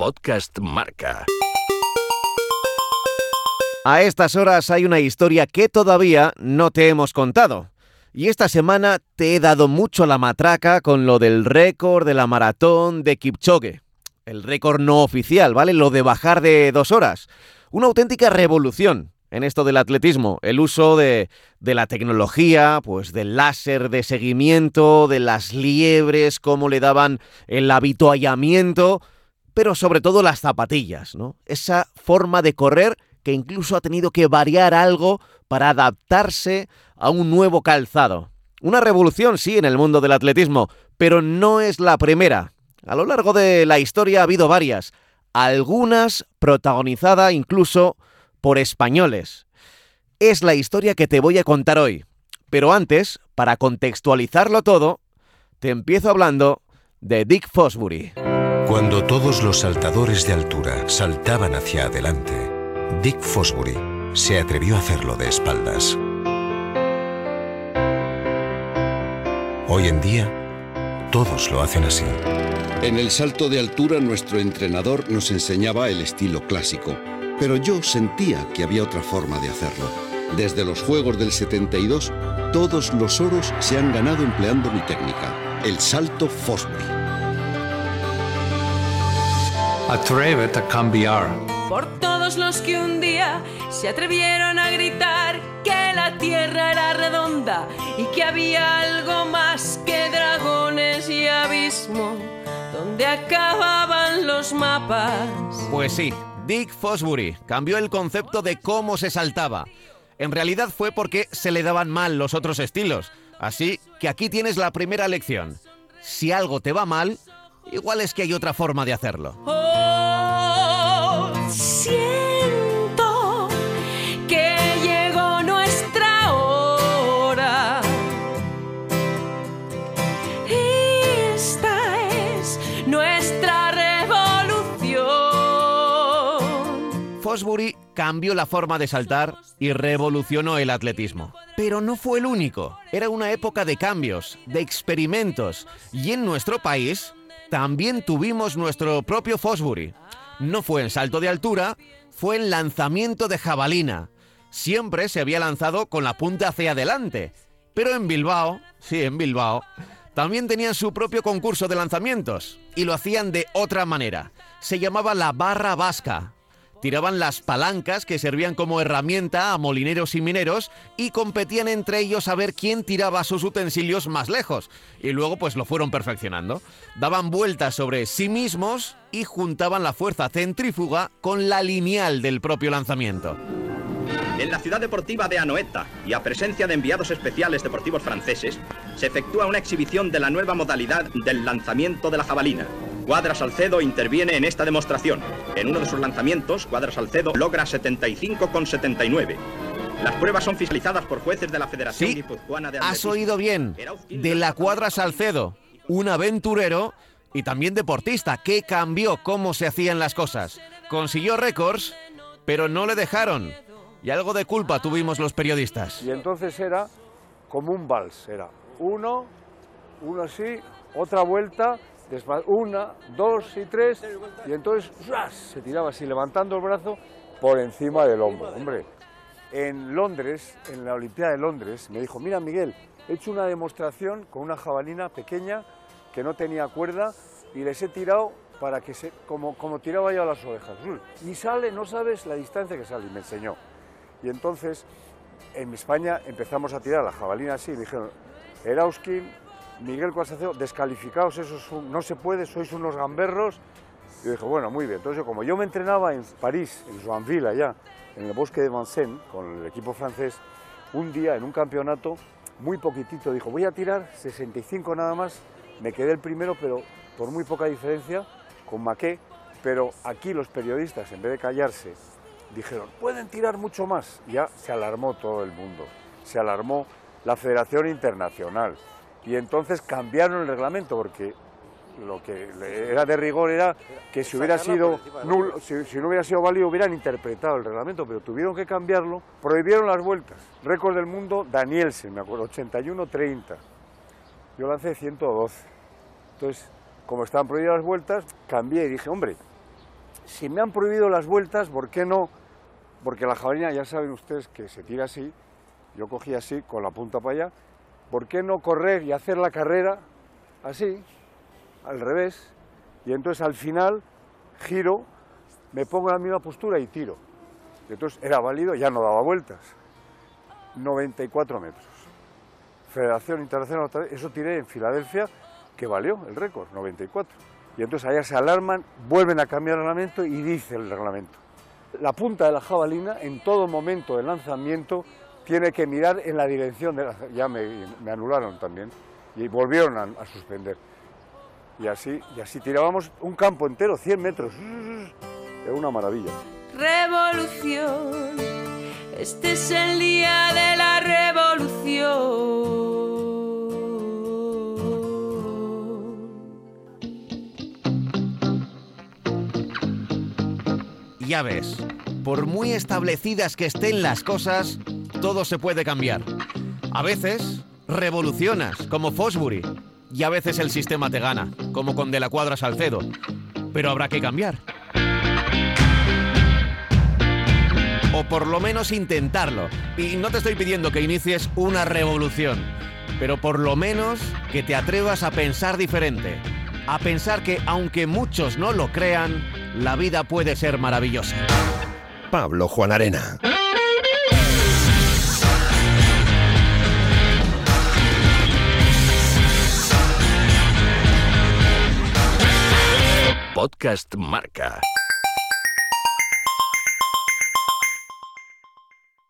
Podcast Marca. A estas horas hay una historia que todavía no te hemos contado. Y esta semana te he dado mucho la matraca con lo del récord de la maratón de Kipchoge. El récord no oficial, ¿vale? Lo de bajar de dos horas. Una auténtica revolución en esto del atletismo, el uso de, de, la tecnología, pues del láser de seguimiento, de las liebres, cómo le daban el habituallamiento, pero sobre todo las zapatillas, ¿no? Esa forma de correr que incluso ha tenido que variar algo para adaptarse a un nuevo calzado. Una revolución, sí, en el mundo del atletismo, pero no es la primera. A lo largo de la historia ha habido varias, algunas protagonizadas incluso por españoles. Es la historia que te voy a contar hoy. Pero antes, para contextualizarlo todo, te empiezo hablando de Dick Fosbury. Cuando todos los saltadores de altura saltaban hacia adelante, Dick Fosbury se atrevió a hacerlo de espaldas. Hoy en día, todos lo hacen así. En el salto de altura nuestro entrenador nos enseñaba el estilo clásico, pero yo sentía que había otra forma de hacerlo. Desde los Juegos del 72, todos los oros se han ganado empleando mi técnica, el salto Fosbury. Atrévete a cambiar. Por todos los que un día se atrevieron a gritar que la tierra era redonda y que había algo más que dragones y abismo donde acababan los mapas. Pues sí, Dick Fosbury cambió el concepto de cómo se saltaba. En realidad fue porque se le daban mal los otros estilos. Así que aquí tienes la primera lección. Si algo te va mal, igual es que hay otra forma de hacerlo. Fosbury cambió la forma de saltar y revolucionó el atletismo. Pero no fue el único. Era una época de cambios, de experimentos. Y en nuestro país también tuvimos nuestro propio Fosbury. No fue en salto de altura, fue en lanzamiento de jabalina. Siempre se había lanzado con la punta hacia adelante. Pero en Bilbao, sí, en Bilbao, también tenían su propio concurso de lanzamientos. Y lo hacían de otra manera. Se llamaba la barra vasca. Tiraban las palancas que servían como herramienta a molineros y mineros y competían entre ellos a ver quién tiraba sus utensilios más lejos. Y luego pues lo fueron perfeccionando. Daban vueltas sobre sí mismos y juntaban la fuerza centrífuga con la lineal del propio lanzamiento. En la ciudad deportiva de Anoeta y a presencia de enviados especiales deportivos franceses, se efectúa una exhibición de la nueva modalidad del lanzamiento de la jabalina. Cuadra Salcedo interviene en esta demostración. En uno de sus lanzamientos, Cuadra Salcedo logra 75,79. Las pruebas son fiscalizadas por jueces de la Federación Sí, Guipuzcoana de has oído bien. De la cuadra Salcedo, un aventurero y también deportista que cambió cómo se hacían las cosas. Consiguió récords, pero no le dejaron. Y algo de culpa tuvimos los periodistas. Y entonces era como un vals, era uno, uno así, otra vuelta, una, dos y tres, y entonces se tiraba así, levantando el brazo por encima del hombro. Hombre, en Londres, en la Olimpiada de Londres, me dijo, mira Miguel, he hecho una demostración con una jabalina pequeña que no tenía cuerda y les he tirado para que se, como, como tiraba yo a las ovejas. Y sale, no sabes la distancia que sale, y me enseñó. Y entonces, en España empezamos a tirar la jabalina así, y me dijeron, Erauskin, Miguel Cuasaceo, descalificados, eso es un- no se puede, sois unos gamberros. Y yo dije, bueno, muy bien. Entonces, como yo me entrenaba en París, en Joinville, allá, en el bosque de Vincennes, con el equipo francés, un día en un campeonato, muy poquitito, dijo, voy a tirar 65 nada más, me quedé el primero, pero por muy poca diferencia, con Maquet, pero aquí los periodistas, en vez de callarse, dijeron, pueden tirar mucho más. Ya se alarmó todo el mundo, se alarmó la Federación Internacional. Y entonces cambiaron el reglamento porque lo que era de rigor era que si hubiera sido nulo, si, si no hubiera sido válido hubieran interpretado el reglamento, pero tuvieron que cambiarlo, prohibieron las vueltas. Récord del mundo, Danielsen, me acuerdo, 81-30. Yo lancé 112. Entonces, como estaban prohibidas las vueltas, cambié y dije, hombre, si me han prohibido las vueltas, ¿por qué no? Porque la jabalina, ya saben ustedes que se tira así, yo cogí así, con la punta para allá, ¿por qué no correr y hacer la carrera así, al revés? Y entonces al final giro, me pongo en la misma postura y tiro. Y entonces era válido, ya no daba vueltas. 94 metros. Federación Internacional, eso tiré en Filadelfia, que valió el récord, 94. Y entonces allá se alarman, vuelven a cambiar el reglamento y dice el reglamento. La punta de la jabalina en todo momento de lanzamiento tiene que mirar en la dirección de la... Ya me, me anularon también y volvieron a, a, suspender. Y así, y así tirábamos un campo entero, 100 metros. Es una maravilla. Revolución, este es el día de la revolución. Ya ves, por muy establecidas que estén las cosas, todo se puede cambiar. A veces revolucionas, como Fosbury, y a veces el sistema te gana, como con De la Cuadra Salcedo. Pero habrá que cambiar. O por lo menos intentarlo. Y no te estoy pidiendo que inicies una revolución, pero por lo menos que te atrevas a pensar diferente. A pensar que aunque muchos no lo crean, la vida puede ser maravillosa. Pablo Juan Arena. Podcast Marca.